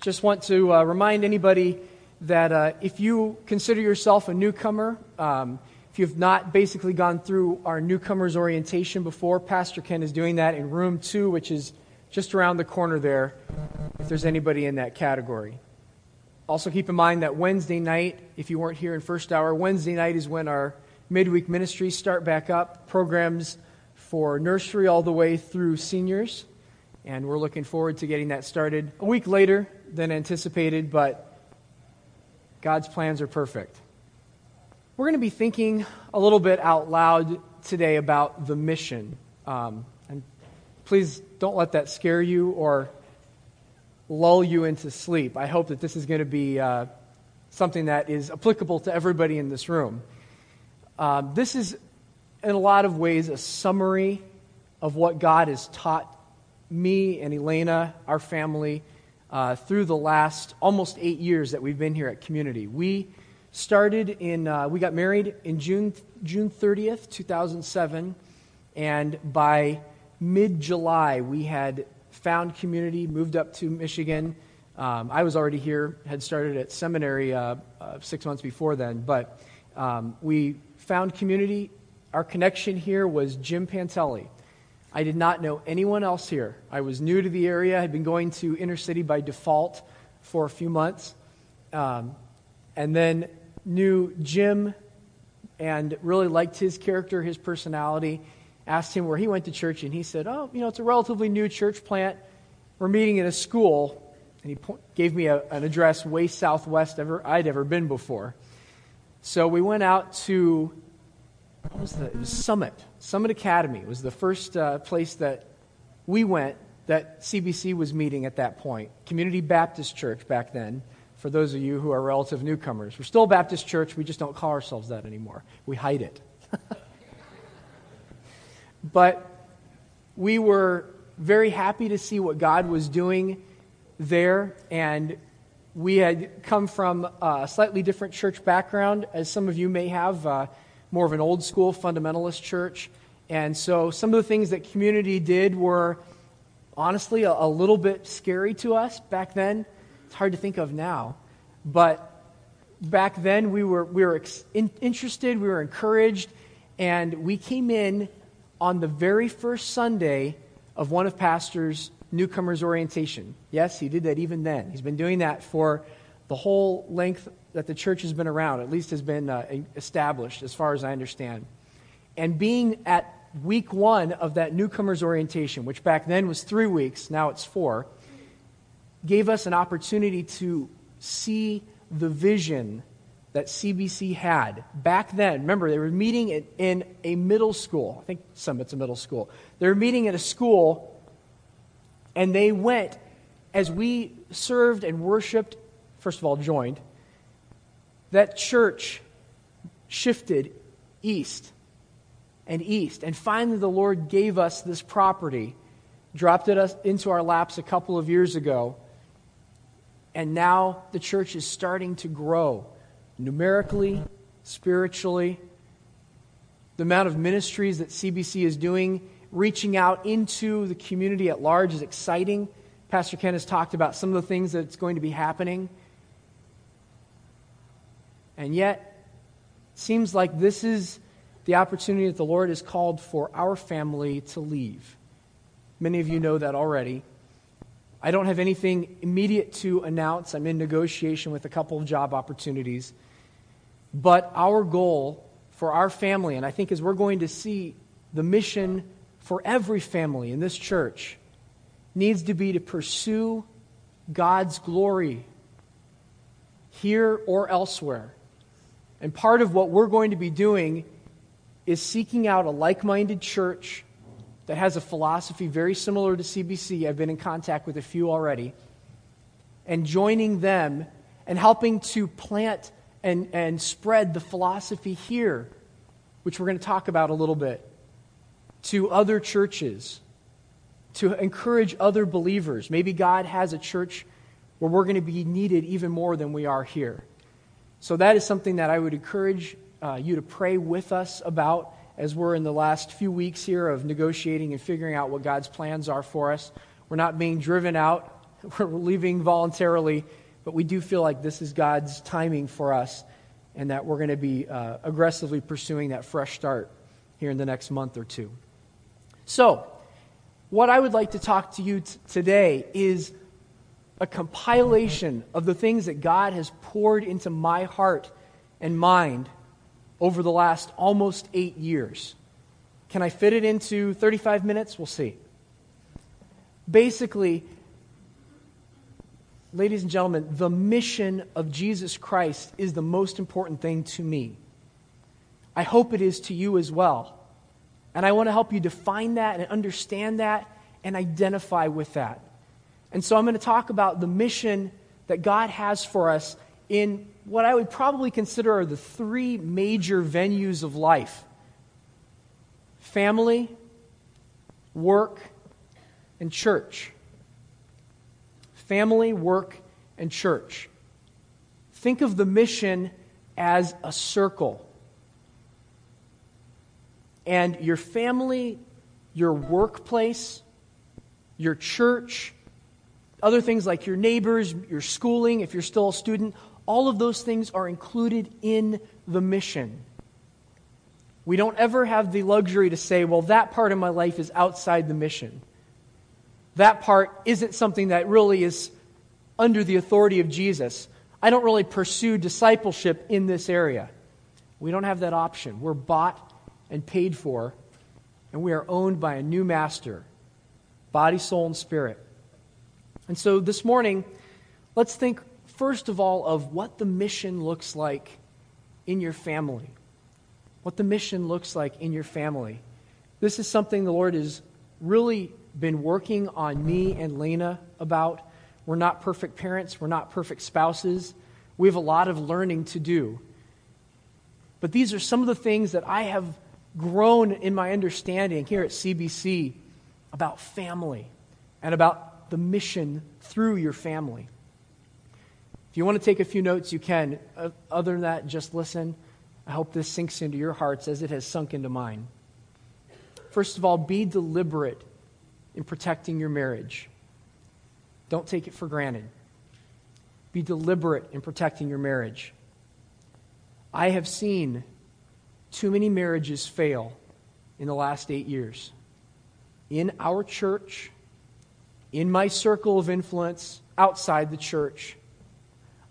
just want to uh, remind anybody that uh, if you consider yourself a newcomer, um, if you've not basically gone through our newcomers orientation before, Pastor Ken is doing that in room two, which is just around the corner there, if there's anybody in that category. Also, keep in mind that Wednesday night, if you weren't here in first hour, Wednesday night is when our midweek ministries start back up, programs for nursery all the way through seniors. And we're looking forward to getting that started a week later than anticipated, but God's plans are perfect. We're going to be thinking a little bit out loud today about the mission. Um, and please don't let that scare you or lull you into sleep. I hope that this is going to be uh, something that is applicable to everybody in this room. Um, this is, in a lot of ways, a summary of what God has taught me and Elena, our family, uh, through the last almost eight years that we've been here at Community. We started in, uh, we got married in June, June 30th, 2007, and by mid July, we had found Community, moved up to Michigan. Um, I was already here, had started at seminary uh, uh six months before then, but um, we found Community. Our connection here was Jim Pantelli. I did not know anyone else here. I was new to the area, I had been going to inner city by default for a few months, um, and then knew Jim and really liked his character, his personality. Asked him where he went to church, and he said, Oh, you know, it's a relatively new church plant. We're meeting in a school. And he po- gave me a, an address way southwest ever I'd ever been before. So we went out to what was the it was Summit Summit Academy was the first uh, place that we went that CBC was meeting at that point. Community Baptist Church back then. For those of you who are relative newcomers, we're still Baptist church. We just don't call ourselves that anymore. We hide it. but we were very happy to see what God was doing there, and we had come from a slightly different church background, as some of you may have. Uh, more of an old school fundamentalist church. And so some of the things that community did were honestly a, a little bit scary to us back then. It's hard to think of now. But back then we were, we were ex- in, interested, we were encouraged, and we came in on the very first Sunday of one of Pastor's newcomers orientation. Yes, he did that even then. He's been doing that for the whole length that the church has been around, at least has been uh, established, as far as I understand. And being at week one of that newcomers orientation, which back then was three weeks, now it's four, gave us an opportunity to see the vision that CBC had back then. Remember, they were meeting in, in a middle school. I think Summit's a middle school. They were meeting at a school, and they went as we served and worshiped, first of all, joined that church shifted east and east. And finally, the Lord gave us this property, dropped it into our laps a couple of years ago. And now the church is starting to grow numerically, spiritually. The amount of ministries that CBC is doing, reaching out into the community at large, is exciting. Pastor Ken has talked about some of the things that's going to be happening. And yet, it seems like this is the opportunity that the Lord has called for our family to leave. Many of you know that already. I don't have anything immediate to announce. I'm in negotiation with a couple of job opportunities. But our goal for our family, and I think as we're going to see the mission for every family in this church, needs to be to pursue God's glory here or elsewhere. And part of what we're going to be doing is seeking out a like minded church that has a philosophy very similar to CBC. I've been in contact with a few already. And joining them and helping to plant and, and spread the philosophy here, which we're going to talk about a little bit, to other churches, to encourage other believers. Maybe God has a church where we're going to be needed even more than we are here. So that is something that I would encourage uh, you to pray with us about as we're in the last few weeks here of negotiating and figuring out what God's plans are for us. We're not being driven out We're leaving voluntarily, but we do feel like this is God's timing for us and that we're going to be uh, aggressively pursuing that fresh start here in the next month or two. So, what I would like to talk to you t- today is a compilation of the things that God has poured into my heart and mind over the last almost eight years. Can I fit it into 35 minutes? We'll see. Basically, ladies and gentlemen, the mission of Jesus Christ is the most important thing to me. I hope it is to you as well. And I want to help you define that and understand that and identify with that. And so I'm going to talk about the mission that God has for us in what I would probably consider are the three major venues of life family, work, and church. Family, work, and church. Think of the mission as a circle. And your family, your workplace, your church, other things like your neighbors, your schooling, if you're still a student, all of those things are included in the mission. We don't ever have the luxury to say, well, that part of my life is outside the mission. That part isn't something that really is under the authority of Jesus. I don't really pursue discipleship in this area. We don't have that option. We're bought and paid for, and we are owned by a new master body, soul, and spirit. And so this morning, let's think first of all of what the mission looks like in your family. What the mission looks like in your family. This is something the Lord has really been working on me and Lena about. We're not perfect parents, we're not perfect spouses. We have a lot of learning to do. But these are some of the things that I have grown in my understanding here at CBC about family and about the mission through your family. If you want to take a few notes, you can. Other than that, just listen. I hope this sinks into your hearts as it has sunk into mine. First of all, be deliberate in protecting your marriage. Don't take it for granted. Be deliberate in protecting your marriage. I have seen too many marriages fail in the last eight years. In our church, in my circle of influence outside the church,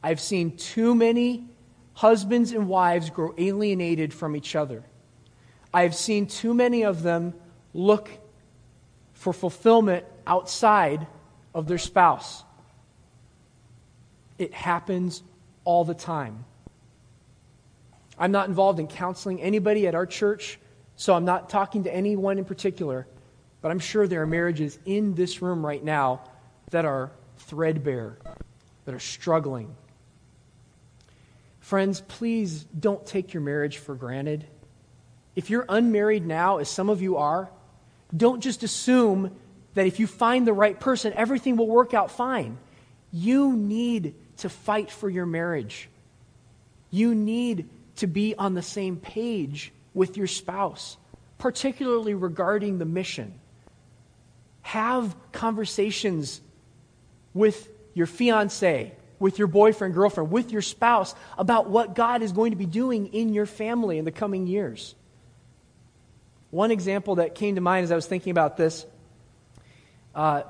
I've seen too many husbands and wives grow alienated from each other. I've seen too many of them look for fulfillment outside of their spouse. It happens all the time. I'm not involved in counseling anybody at our church, so I'm not talking to anyone in particular. But I'm sure there are marriages in this room right now that are threadbare, that are struggling. Friends, please don't take your marriage for granted. If you're unmarried now, as some of you are, don't just assume that if you find the right person, everything will work out fine. You need to fight for your marriage. You need to be on the same page with your spouse, particularly regarding the mission. Have conversations with your fiance, with your boyfriend, girlfriend, with your spouse about what God is going to be doing in your family in the coming years. One example that came to mind as I was thinking about this, uh,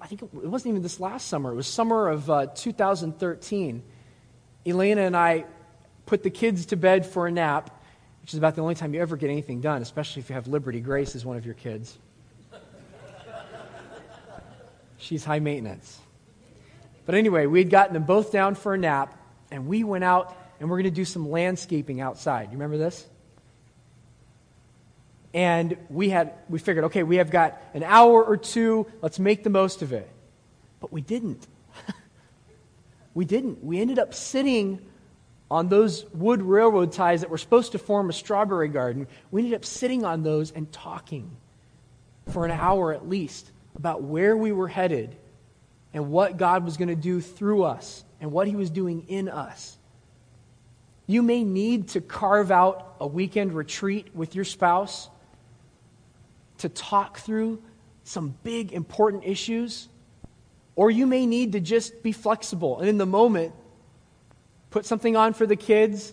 I think it wasn't even this last summer, it was summer of uh, 2013. Elena and I put the kids to bed for a nap, which is about the only time you ever get anything done, especially if you have Liberty Grace as one of your kids. She's high maintenance. But anyway, we had gotten them both down for a nap, and we went out and we're going to do some landscaping outside. You remember this? And we had we figured, okay, we have got an hour or two, let's make the most of it. But we didn't. we didn't. We ended up sitting on those wood railroad ties that were supposed to form a strawberry garden. We ended up sitting on those and talking for an hour at least about where we were headed and what God was going to do through us and what He was doing in us. You may need to carve out a weekend retreat with your spouse to talk through some big, important issues. Or you may need to just be flexible and in the moment put something on for the kids,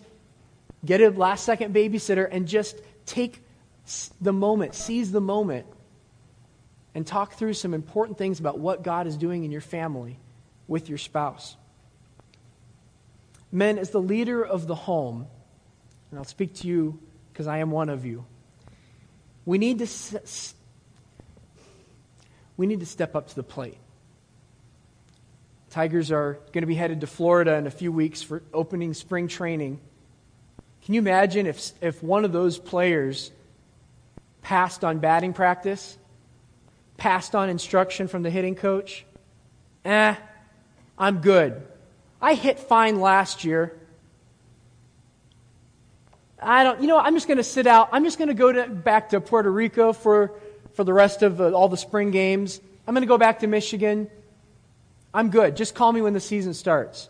get a last second babysitter, and just take the moment, seize the moment, and talk through some important things about what God is doing in your family with your spouse. Men, as the leader of the home, and I'll speak to you because I am one of you, we need to, we need to step up to the plate. Tigers are going to be headed to Florida in a few weeks for opening spring training. Can you imagine if, if one of those players passed on batting practice, passed on instruction from the hitting coach? Eh, I'm good. I hit fine last year. I don't, you know, I'm just going to sit out. I'm just going to go back to Puerto Rico for, for the rest of uh, all the spring games. I'm going to go back to Michigan. I'm good. Just call me when the season starts.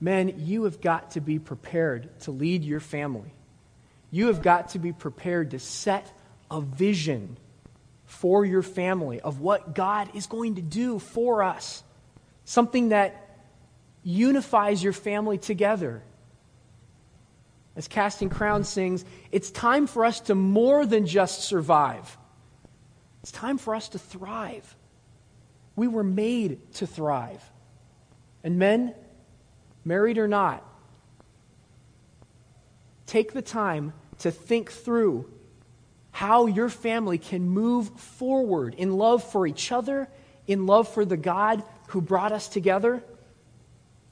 Men, you have got to be prepared to lead your family. You have got to be prepared to set a vision for your family of what God is going to do for us. Something that unifies your family together. As Casting Crowns sings, it's time for us to more than just survive. It's time for us to thrive. We were made to thrive. And men, married or not, take the time to think through how your family can move forward in love for each other, in love for the God who brought us together.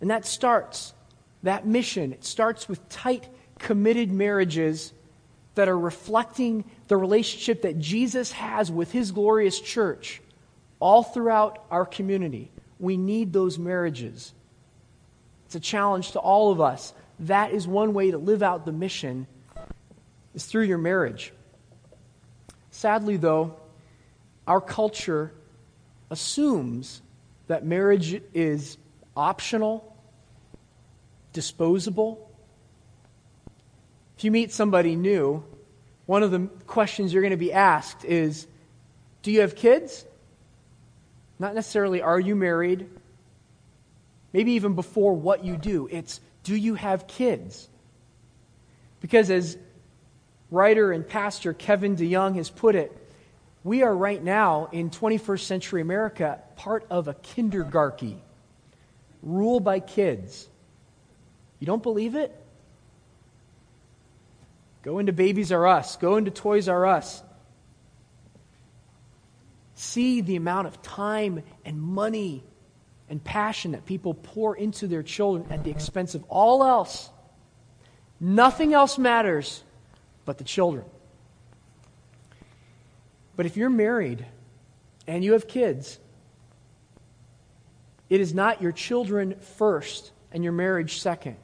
And that starts, that mission, it starts with tight, committed marriages that are reflecting the relationship that Jesus has with his glorious church all throughout our community. We need those marriages. It's a challenge to all of us. That is one way to live out the mission is through your marriage. Sadly though, our culture assumes that marriage is optional, disposable. If you meet somebody new, one of the questions you're going to be asked is Do you have kids? Not necessarily, are you married? Maybe even before what you do. It's, do you have kids? Because as writer and pastor Kevin DeYoung has put it, we are right now in 21st century America part of a kindergarchy, ruled by kids. You don't believe it? Go into Babies R Us, go into Toys R Us see the amount of time and money and passion that people pour into their children at the expense of all else. Nothing else matters but the children. But if you're married and you have kids, it is not your children first and your marriage second.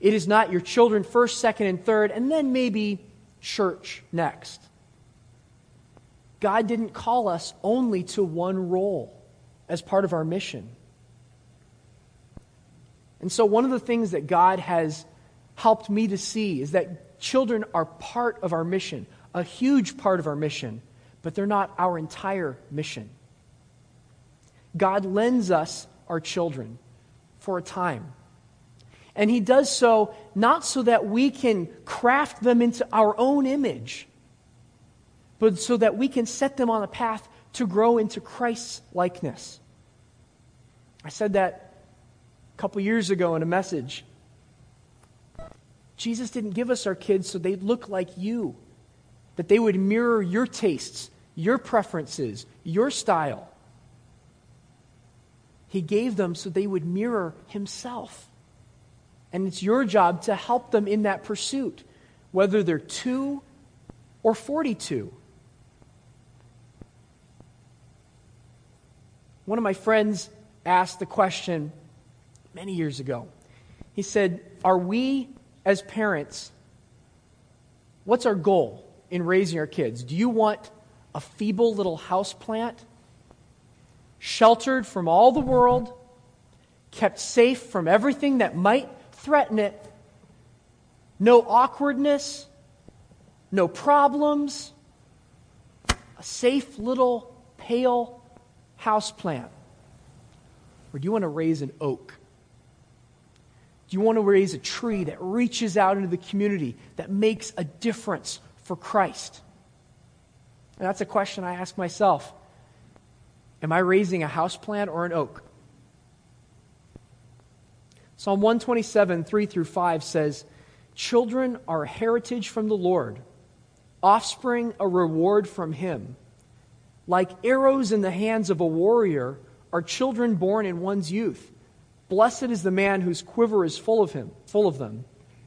It is not your children first, second, and third, and then maybe church next. God didn't call us only to one role as part of our mission. And so, one of the things that God has helped me to see is that children are part of our mission, a huge part of our mission, but they're not our entire mission. God lends us our children for a time. And He does so not so that we can craft them into our own image but so that we can set them on a path to grow into Christ's likeness. I said that a couple years ago in a message. Jesus didn't give us our kids so they'd look like you, that they would mirror your tastes, your preferences, your style. He gave them so they would mirror Himself. And it's your job to help them in that pursuit, whether they're two or 42. One of my friends asked the question many years ago. He said, Are we, as parents, what's our goal in raising our kids? Do you want a feeble little house plant, sheltered from all the world, kept safe from everything that might threaten it, no awkwardness, no problems, a safe little pale house plant? Or do you want to raise an oak? Do you want to raise a tree that reaches out into the community, that makes a difference for Christ? And that's a question I ask myself. Am I raising a house plant or an oak? Psalm 127, 3 through 5 says, Children are a heritage from the Lord, offspring a reward from Him. Like arrows in the hands of a warrior are children born in one's youth. Blessed is the man whose quiver is full of him, full of them.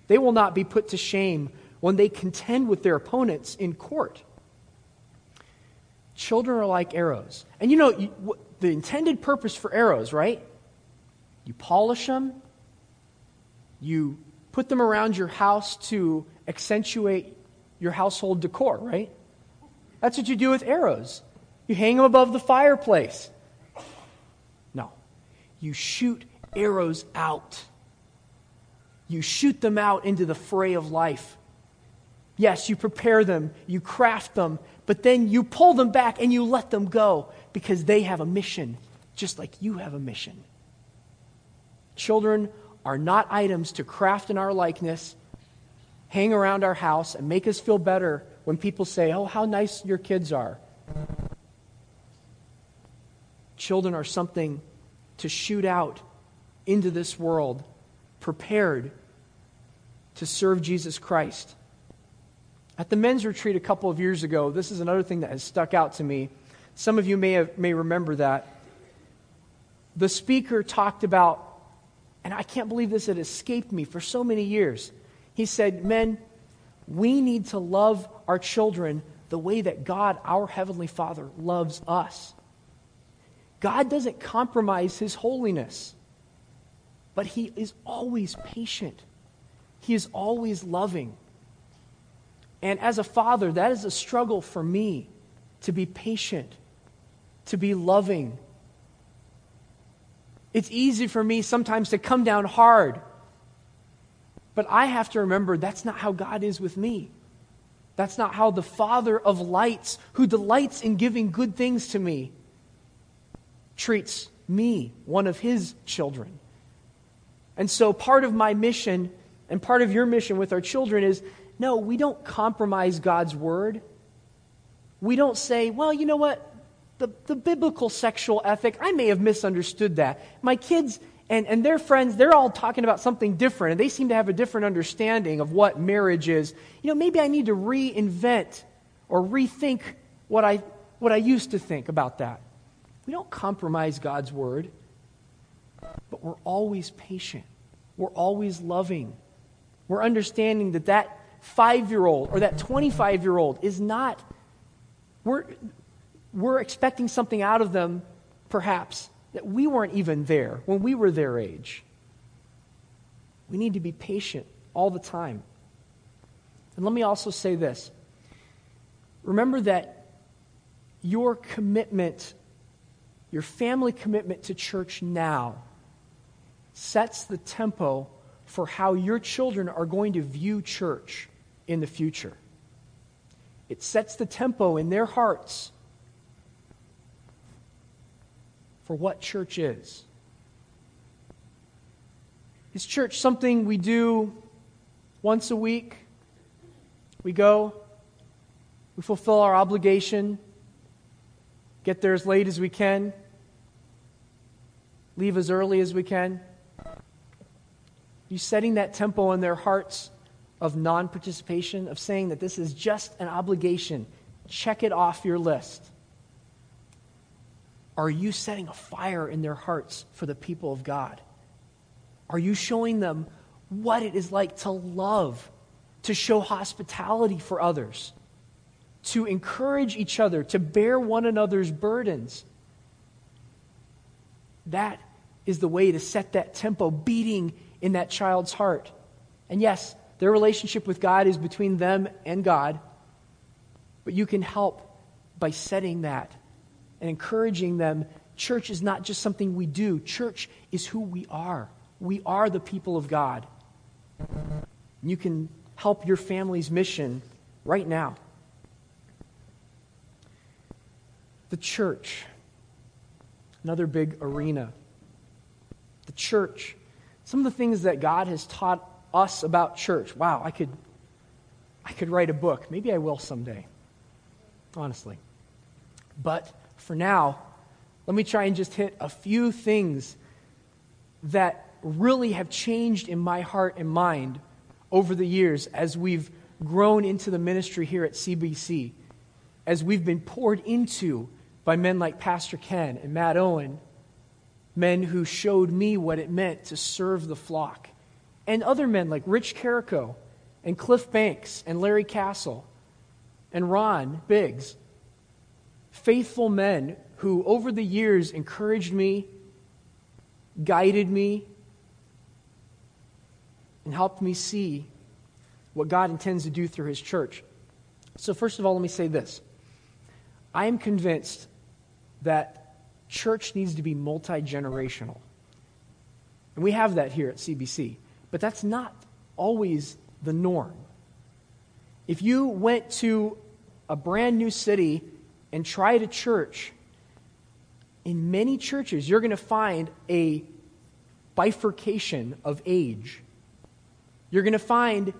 They will not be put to shame when they contend with their opponents in court. Children are like arrows. And you know, you, the intended purpose for arrows, right? You polish them, you put them around your house to accentuate your household decor, right? That's what you do with arrows. You hang them above the fireplace. No. You shoot arrows out. You shoot them out into the fray of life. Yes, you prepare them, you craft them, but then you pull them back and you let them go because they have a mission, just like you have a mission. Children are not items to craft in our likeness, hang around our house, and make us feel better when people say, Oh, how nice your kids are. Children are something to shoot out into this world prepared to serve Jesus Christ. At the men's retreat a couple of years ago, this is another thing that has stuck out to me. Some of you may, have, may remember that. The speaker talked about, and I can't believe this had escaped me for so many years. He said, Men, we need to love our children the way that God, our Heavenly Father, loves us. God doesn't compromise His holiness but he is always patient. He is always loving. And as a father, that is a struggle for me to be patient, to be loving. It's easy for me sometimes to come down hard. But I have to remember that's not how God is with me. That's not how the Father of lights, who delights in giving good things to me, treats me, one of his children. And so part of my mission and part of your mission with our children is no, we don't compromise God's word. We don't say, well, you know what? The, the biblical sexual ethic, I may have misunderstood that. My kids and, and their friends, they're all talking about something different, and they seem to have a different understanding of what marriage is. You know, maybe I need to reinvent or rethink what I, what I used to think about that. We don't compromise God's word but we're always patient. We're always loving. We're understanding that that five year old or that 25 year old is not, we're, we're expecting something out of them, perhaps, that we weren't even there when we were their age. We need to be patient all the time. And let me also say this remember that your commitment, your family commitment to church now, sets the tempo for how your children are going to view church in the future. It sets the tempo in their hearts for what church is. Is church something we do once a week? We go, we fulfill our obligation, get there as late as we can, leave as early as we can you setting that tempo in their hearts of non participation, of saying that this is just an obligation? Check it off your list. Are you setting a fire in their hearts for the people of God? Are you showing them what it is like to love, to show hospitality for others, to encourage each other, to bear one another's burdens? That is the way to set that tempo beating in that child's heart. And yes, their relationship with God is between them and God, but you can help by setting that and encouraging them. Church is not just something we do, church is who we are. We are the people of God. You can help your family's mission right now. The church. another big arena. The church. Some of the things that God has taught us about church. Wow, I could I could write a book. Maybe I will someday. Honestly. But for now, let me try and just hit a few things that really have changed in my heart and mind over the years as we've grown into the ministry here at CBC, as we've been poured into by men like Pastor Ken and Matt Owen, men who showed me what it meant to serve the flock, and other men like Rich Carrico and Cliff Banks and Larry Castle and Ron Biggs. Faithful men who, over the years, encouraged me, guided me, and helped me see what God intends to do through His church. So, first of all, let me say this I am convinced that church needs to be multi generational. And we have that here at CBC. But that's not always the norm. If you went to a brand new city and tried a church, in many churches, you're going to find a bifurcation of age. You're going to find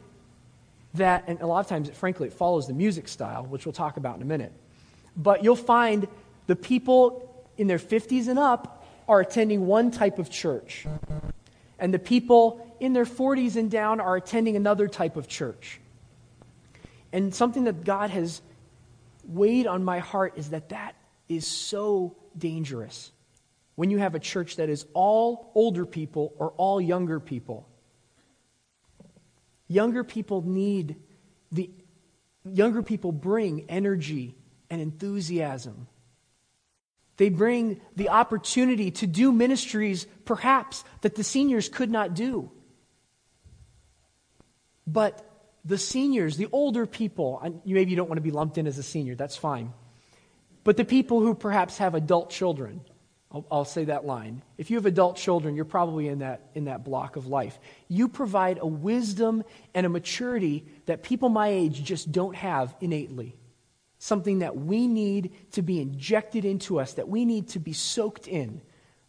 that, and a lot of times, frankly, it follows the music style, which we'll talk about in a minute. But you'll find the people in their 50s and up are attending one type of church, and the people in their 40s and down are attending another type of church. And something that God has weighed on my heart is that that is so dangerous when you have a church that is all older people or all younger people. Younger people need the younger people bring energy and enthusiasm. They bring the opportunity to do ministries, perhaps, that the seniors could not do. But the seniors, the older people, maybe you don't want to be lumped in as a senior, that's fine. But the people who perhaps have adult children, I'll, I'll, say that line. If you have adult children, you're probably in that, in that block of life. You provide a wisdom and a maturity that people my age just don't have innately. Something that we need to be injected into us, that we need to be soaked in.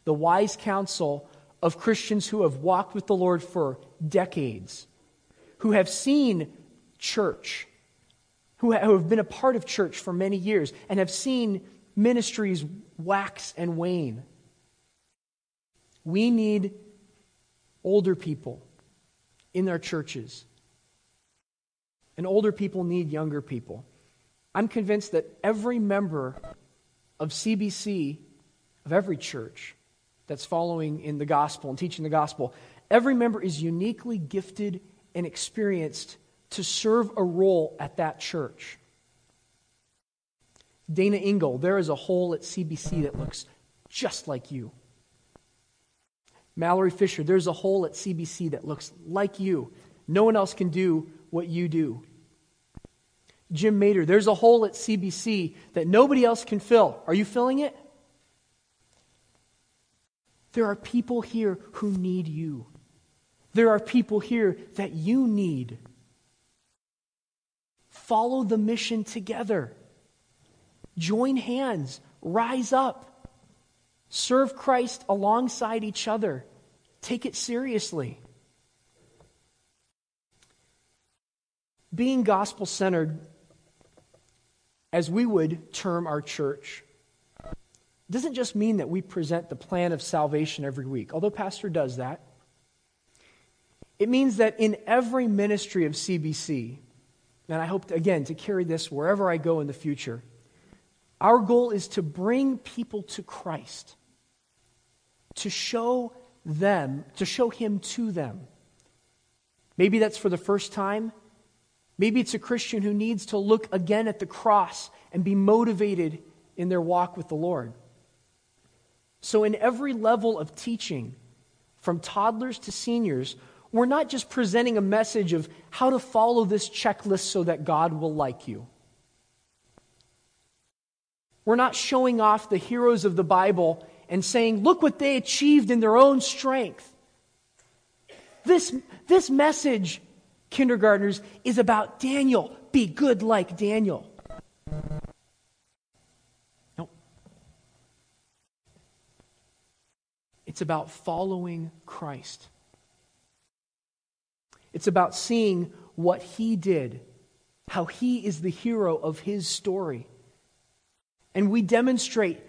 The wise counsel of Christians who have walked with the Lord for decades, who have seen church, who have been a part of church for many years, and have seen ministries wax and wane. We need older people in our churches. And older people need younger people. I'm convinced that every member of CBC, of every church that's following in the gospel and teaching the gospel, every member is uniquely gifted and experienced to serve a role at that church. Dana Engel, there is a hole at CBC that looks just like you. Mallory Fisher, there's a hole at CBC that looks like you. No one else can do what you do. Jim Mater, there's a hole at CBC that nobody else can fill. Are you filling it? There are people here who need you. There are people here that you need. Follow the mission together. Join hands, rise up, serve Christ alongside each other. Take it seriously. Being gospel centered, as we would term our church, doesn't just mean that we present the plan of salvation every week, although Pastor does that. It means that in every ministry of CBC, and I hope, to, again, to carry this wherever I go in the future, our goal is to bring people to Christ, to show them, to show Him to them. Maybe that's for the first time. Maybe it's a Christian who needs to look again at the cross and be motivated in their walk with the Lord. So, in every level of teaching, from toddlers to seniors, we're not just presenting a message of how to follow this checklist so that God will like you. We're not showing off the heroes of the Bible and saying, look what they achieved in their own strength. This, this message, kindergartners, is about Daniel. Be good like Daniel. It's about following Christ. It's about seeing what he did, how he is the hero of his story. And we demonstrate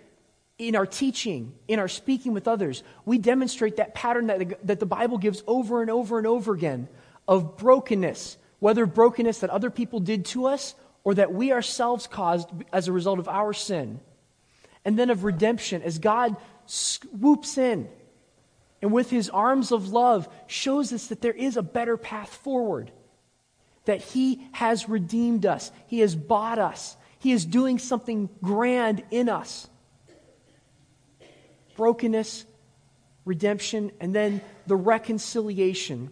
in our teaching, in our speaking with others, we demonstrate that pattern that the, that the Bible gives over and over and over again of brokenness, whether brokenness that other people did to us or that we ourselves caused as a result of our sin. And then of redemption as God swoops in and with his arms of love shows us that there is a better path forward, that he has redeemed us, he has bought us, he is doing something grand in us. Brokenness, redemption, and then the reconciliation,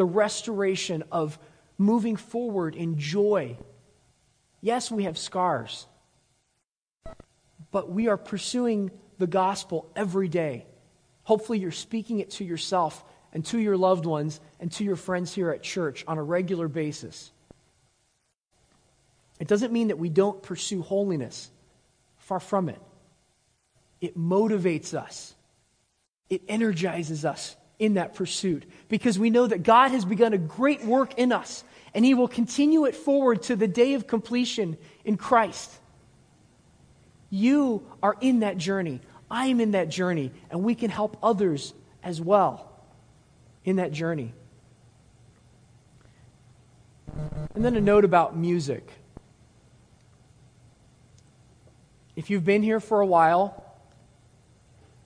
the restoration of moving forward in joy. Yes, we have scars, but we are pursuing the gospel every day. Hopefully, you're speaking it to yourself and to your loved ones and to your friends here at church on a regular basis. It doesn't mean that we don't pursue holiness. Far from it. It motivates us, it energizes us in that pursuit because we know that God has begun a great work in us and He will continue it forward to the day of completion in Christ. You are in that journey. I am in that journey, and we can help others as well in that journey. And then a note about music. If you've been here for a while,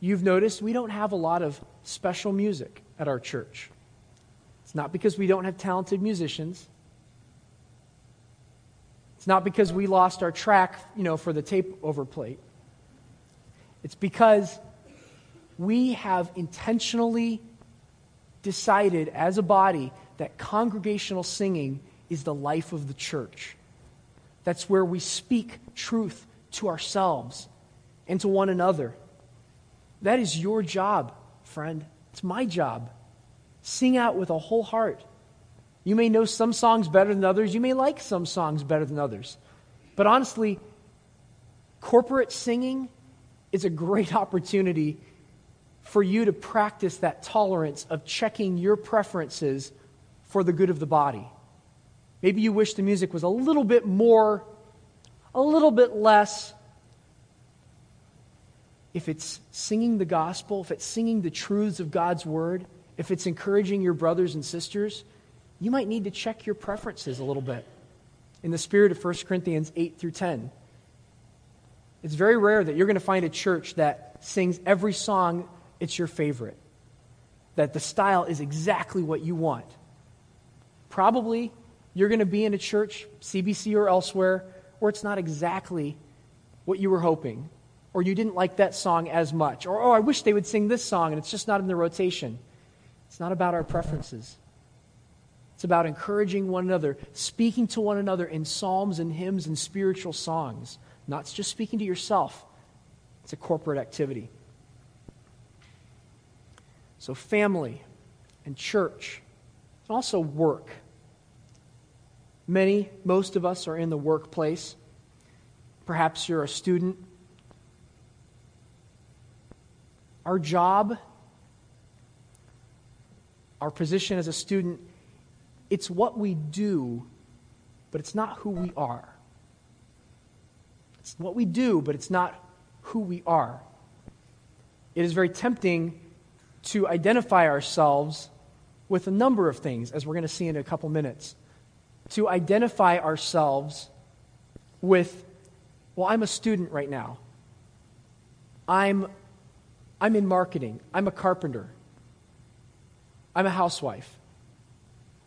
you've noticed we don't have a lot of special music at our church. It's not because we don't have talented musicians. It's not because we lost our track, you know, for the tape over plate. It's because we have intentionally decided as a body that congregational singing is the life of the church. That's where we speak truth to ourselves and to one another. That is your job, friend. It's my job. Sing out with a whole heart. You may know some songs better than others. You may like some songs better than others. But honestly, corporate singing is a great opportunity for you to practice that tolerance of checking your preferences for the good of the body. Maybe you wish the music was a little bit more, a little bit less. If it's singing the gospel, if it's singing the truths of God's word, if it's encouraging your brothers and sisters, you might need to check your preferences a little bit in the spirit of 1 Corinthians 8 through 10. It's very rare that you're going to find a church that sings every song it's your favorite, that the style is exactly what you want. Probably you're going to be in a church, CBC or elsewhere, where it's not exactly what you were hoping, or you didn't like that song as much, or, oh, I wish they would sing this song and it's just not in the rotation. It's not about our preferences. It's about encouraging one another, speaking to one another in psalms and hymns and spiritual songs not just speaking to yourself, it's a corporate activity. So, family and church, and also work. Many, most of us are in the workplace. Perhaps you're a student. Our job, our position as a student, it's what we do, but it's not who we are. It's what we do, but it's not who we are. It is very tempting to identify ourselves with a number of things, as we're going to see in a couple minutes. To identify ourselves with, well, I'm a student right now. I'm, I'm in marketing. I'm a carpenter. I'm a housewife.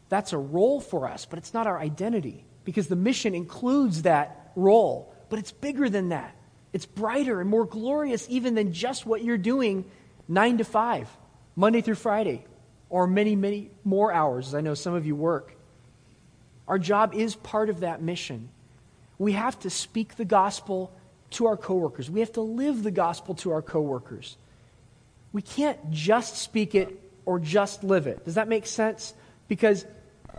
That's a role for us, but it's not our identity because the mission includes that role but it's bigger than that. It's brighter and more glorious even than just what you're doing nine to five, Monday through Friday, or many, many more hours, as I know some of you work. Our job is part of that mission. We have to speak the gospel to our coworkers. We have to live the gospel to our coworkers. We can't just speak it or just live it. Does that make sense? Because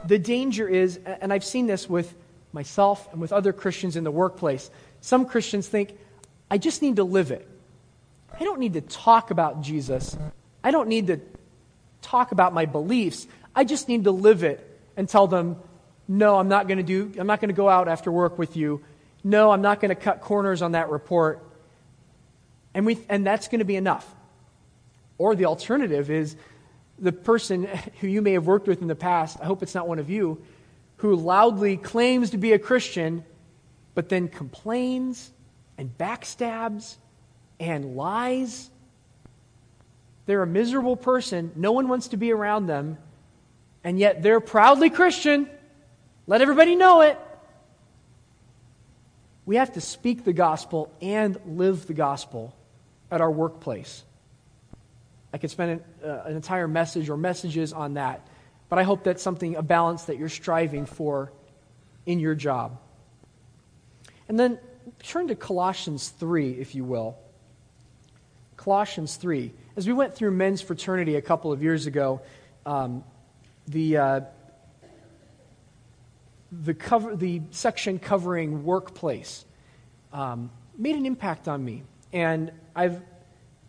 the danger is, and I've seen this with myself and with other Christians in the workplace, some Christians think, I just need to live it. I don't need to talk about Jesus. I don't need to talk about my beliefs. I just need to live it and tell them, no, I'm not going to do, I'm not going to go out after work with you. No, I'm not going to cut corners on that report. And, we, and that's going to be enough. Or the alternative is the person who you may have worked with in the past, I hope it's not one of you, who loudly claims to be a Christian, but then complains and backstabs and lies. They're a miserable person. No one wants to be around them. And yet they're proudly Christian. Let everybody know it. We have to speak the gospel and live the gospel at our workplace. I could spend an, uh, an entire message or messages on that, but I hope that's something, a balance that you're striving for in your job. And then turn to Colossians 3, if you will. Colossians 3. As we went through men's fraternity a couple of years ago, um, the, uh, the, cover, the section covering workplace um, made an impact on me. And I've,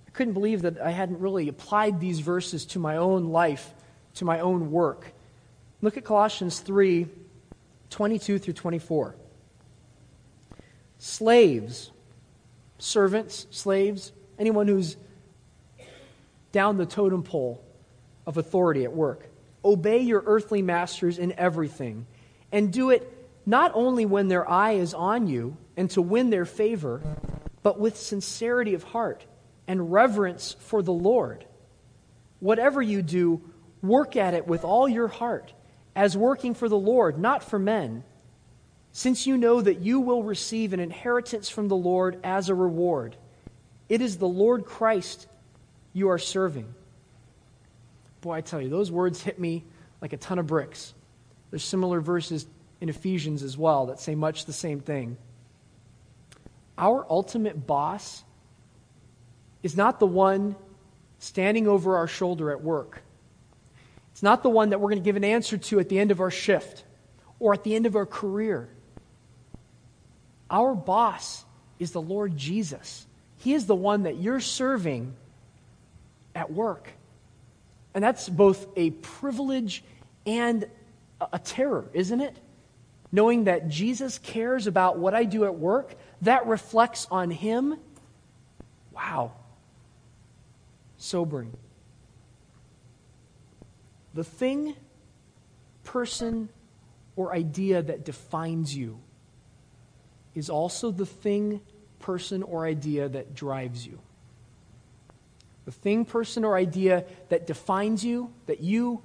I couldn't believe that I hadn't really applied these verses to my own life, to my own work. Look at Colossians 3 22 through 24. Slaves, servants, slaves, anyone who's down the totem pole of authority at work. Obey your earthly masters in everything, and do it not only when their eye is on you and to win their favor, but with sincerity of heart and reverence for the Lord. Whatever you do, work at it with all your heart, as working for the Lord, not for men since you know that you will receive an inheritance from the Lord as a reward. It is the Lord Christ you are serving. Boy, I tell you, those words hit me like a ton of bricks. There's similar verses in Ephesians as well that say much the same thing. Our ultimate boss is not the one standing over our shoulder at work. It's not the one that we're going to give an answer to at the end of our shift or at the end of our career. Our boss is the Lord Jesus. He is the one that you're serving at work. And that's both a privilege and a terror, isn't it? Knowing that Jesus cares about what I do at work, that reflects on Him. Wow. Sobering. The thing, person, or idea that defines you is also the thing, person, or idea that drives you. The thing, person, or idea that defines you, that you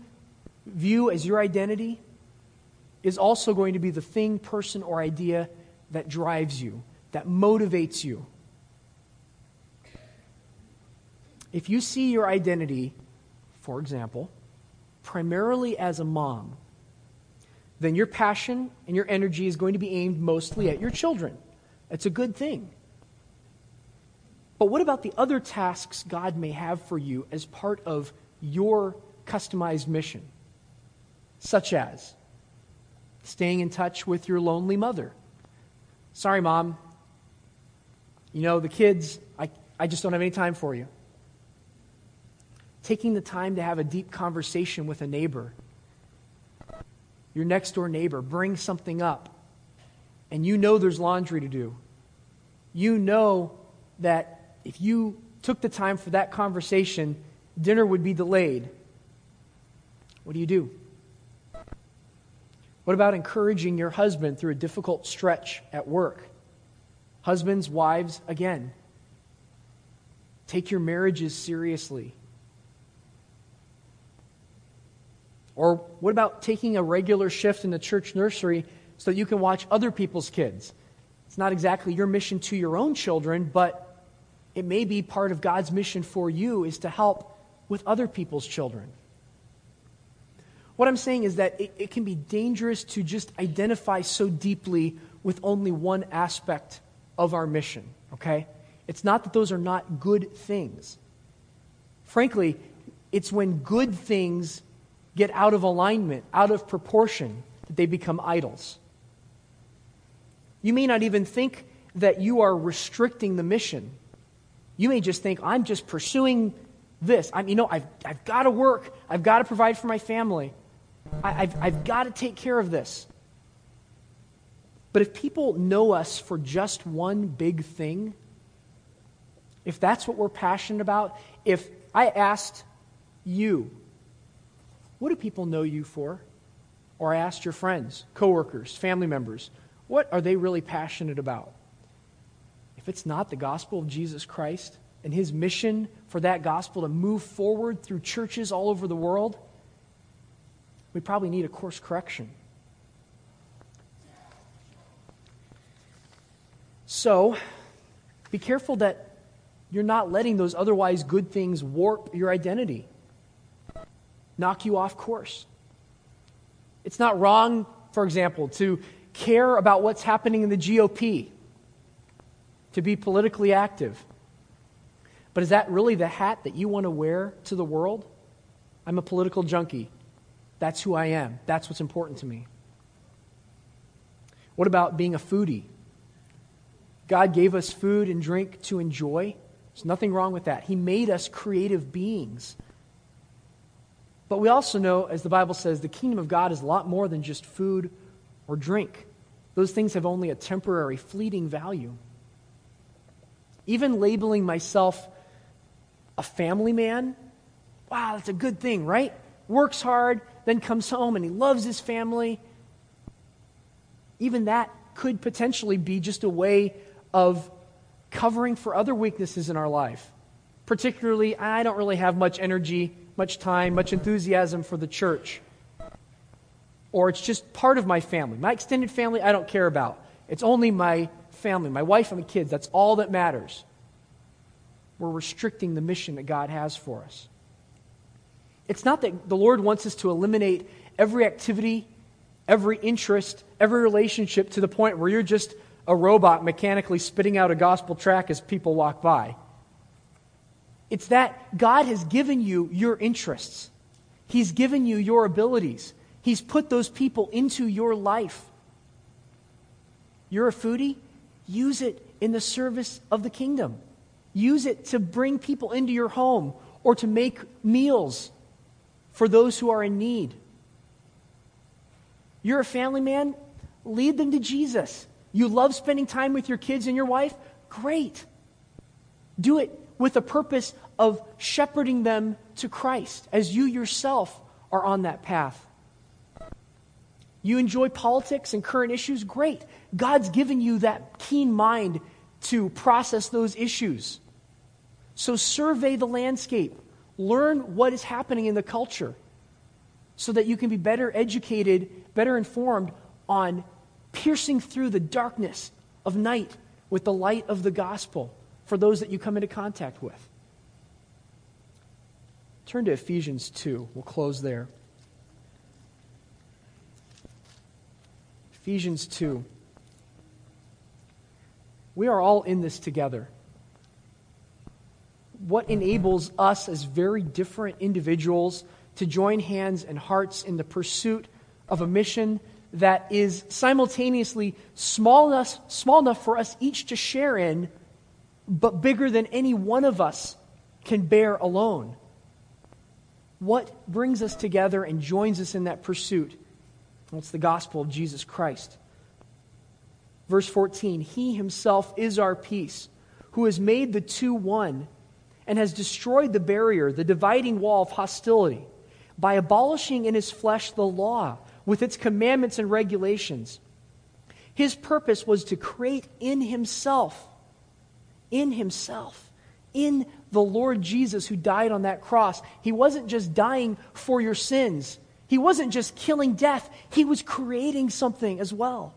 view as your identity, is also going to be the thing, person, or idea that drives you, that motivates you. If you see your identity, for example, primarily as a mom, then your passion and your energy is going to be aimed mostly at your children. It's a good thing. But what about the other tasks God may have for you as part of your customized mission? Such as staying in touch with your lonely mother. Sorry, mom. You know, the kids, I, I just don't have any time for you. Taking the time to have a deep conversation with a neighbor your next door neighbor bring something up, and you know there's laundry to do, you know that if you took the time for that conversation, dinner would be delayed. What do you do? What about encouraging your husband through a difficult stretch at work? Husbands, wives, again, take your marriages seriously. Or what about taking a regular shift in the church nursery so that you can watch other people's kids? It's not exactly your mission to your own children, but it may be part of God's mission for you is to help with other people's children. What I'm saying is that it, it can be dangerous to just identify so deeply with only one aspect of our mission, okay? It's not that those are not good things. Frankly, it's when good things get out of alignment, out of proportion, that they become idols. You may not even think that you are restricting the mission. You may just think, I'm just pursuing this. I'm, you know, I've, I've got to work. I've got to provide for my family. I, I've, I've got to take care of this. But if people know us for just one big thing, if that's what we're passionate about, if I asked you, what do people know you for? Or I asked your friends, coworkers, family members, what are they really passionate about? If it's not the gospel of Jesus Christ and his mission for that gospel to move forward through churches all over the world, we probably need a course correction. So, be careful that you're not letting those otherwise good things warp your identity, knock you off course. It's not wrong, for example, to care about what's happening in the GOP, to be politically active. But is that really the hat that you want to wear to the world? I'm a political junkie. That's who I am. That's what's important to me. What about being a foodie? God gave us food and drink to enjoy. There's nothing wrong with that. He made us creative beings. But we also know, as the Bible says, the kingdom of God is a lot more than just food or drink. Those things have only a temporary, fleeting value. Even labeling myself a family man, wow, that's a good thing, right? Works hard, then comes home and he loves his family. Even that could potentially be just a way of covering for other weaknesses in our life. Particularly, I don't really have much energy, much time, much enthusiasm for the church. Or it's just part of my family. My extended family, I don't care about. It's only my family, my wife and my kids. That's all that matters. We're restricting the mission that God has for us. It's not that the Lord wants us to eliminate every activity, every interest, every relationship to the point where you're just a robot mechanically spitting out a gospel tract as people walk by. It's that God has given you your interests, He's given you your abilities, He's put those people into your life. You're a foodie? Use it in the service of the kingdom. Use it to bring people into your home or to make meals for those who are in need. You're a family man? Lead them to Jesus. You love spending time with your kids and your wife? Great. Do it with a purpose of shepherding them to Christ as you yourself are on that path. You enjoy politics and current issues? Great. God's given you that keen mind to process those issues. So survey the landscape, learn what is happening in the culture so that you can be better educated, better informed on piercing through the darkness of night with the light of the gospel for those that you come into contact with. Turn to Ephesians 2. We'll close there. Ephesians 2. We are all in this together. What enables us as very different individuals to join hands and hearts in the pursuit of a mission that is simultaneously small enough, small enough for us each to share in, but bigger than any one of us can bear alone. What brings us together and joins us in that pursuit? Well, it's the gospel of Jesus Christ. Verse 14 He himself is our peace, who has made the two one and has destroyed the barrier, the dividing wall of hostility, by abolishing in his flesh the law with its commandments and regulations. His purpose was to create in himself, in himself, in the Lord Jesus who died on that cross. He wasn't just dying for your sins, he wasn't just killing death, he was creating something as well.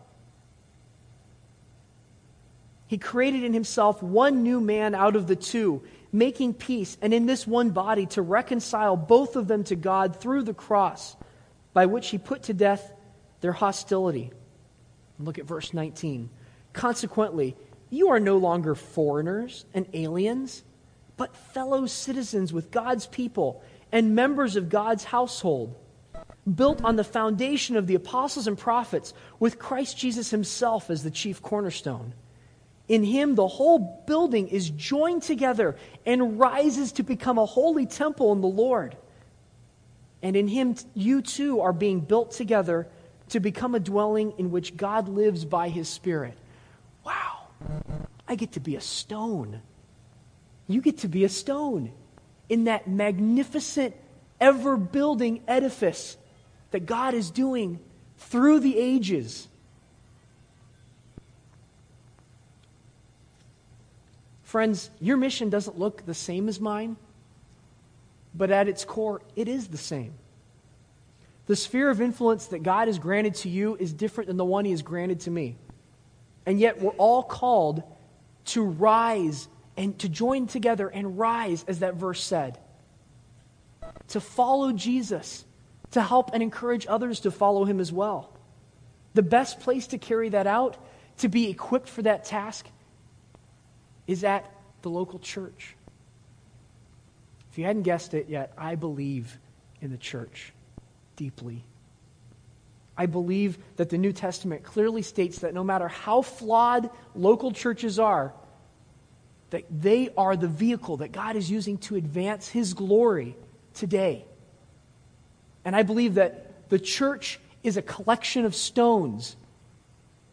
He created in himself one new man out of the two, making peace, and in this one body to reconcile both of them to God through the cross by which he put to death their hostility. Look at verse 19. Consequently, you are no longer foreigners and aliens, but fellow citizens with God's people and members of God's household, built on the foundation of the apostles and prophets, with Christ Jesus himself as the chief cornerstone. In him, the whole building is joined together and rises to become a holy temple in the Lord. And in him, you too are being built together to become a dwelling in which God lives by his Spirit. I get to be a stone. You get to be a stone in that magnificent, ever building edifice that God is doing through the ages. Friends, your mission doesn't look the same as mine, but at its core, it is the same. The sphere of influence that God has granted to you is different than the one He has granted to me. And yet, we're all called to rise and to join together and rise, as that verse said, to follow Jesus, to help and encourage others to follow Him as well. The best place to carry that out, to be equipped for that task, is at the local church. If you hadn't guessed it yet, I believe in the church deeply. I believe that the New Testament clearly states that no matter how flawed local churches are, that they are the vehicle that God is using to advance His glory today. And I believe that the church is a collection of stones,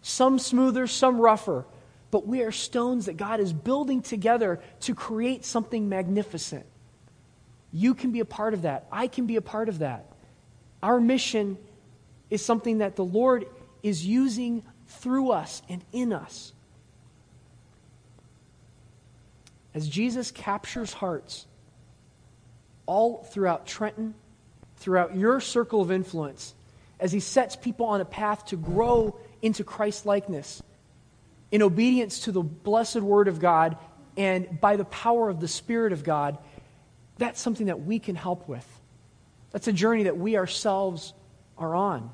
some smoother, some rougher, but we are stones that God is building together to create something magnificent. You can be a part of that. I can be a part of that. Our mission is something that the Lord is using through us and in us. As Jesus captures hearts all throughout Trenton, throughout your circle of influence, as he sets people on a path to grow into Christ likeness in obedience to the blessed word of God and by the power of the Spirit of God, that's something that we can help with. That's a journey that we ourselves are on.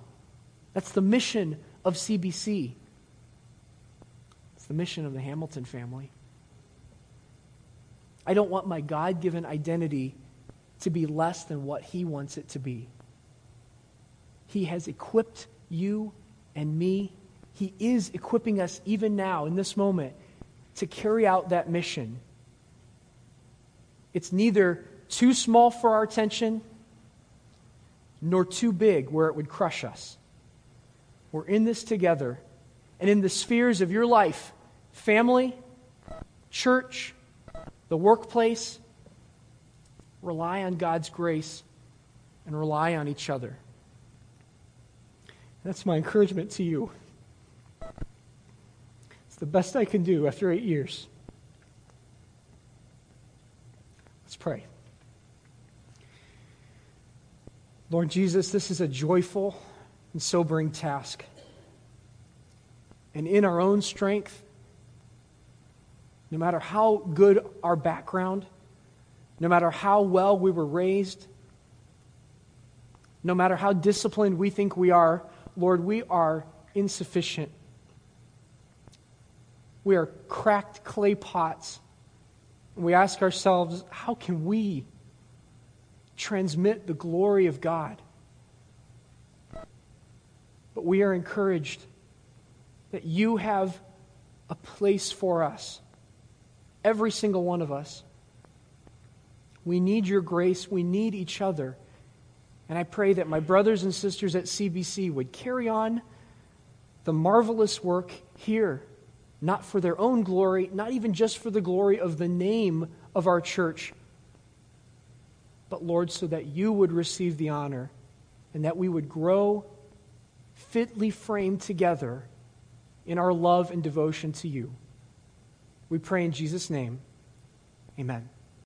That's the mission of CBC. It's the mission of the Hamilton family. I don't want my God given identity to be less than what He wants it to be. He has equipped you and me he is equipping us even now, in this moment, to carry out that mission. It's neither too small for our attention nor too big where it would crush us. We're in this together. And in the spheres of your life family, church, the workplace rely on God's grace and rely on each other. That's my encouragement to you It's the best I can do after eight years. Let's pray. Lord Jesus, this is a joyful and sobering task. And in our own strength, no matter how good our background, no matter how well we were raised, no matter how disciplined we think we are, Lord, we are insufficient we are cracked clay pots. And we ask ourselves, how can we transmit the glory of God? But we are encouraged that you have a place for us, every single one of us. We need your grace, we need each other. And I pray that my brothers and sisters at CBC would carry on the marvelous work here not for their own glory, not even just for the glory of the name of our church, but Lord, so that you would receive the honor and that we would grow fitly framed together in our love and devotion to you. We pray in Jesus' name. Amen.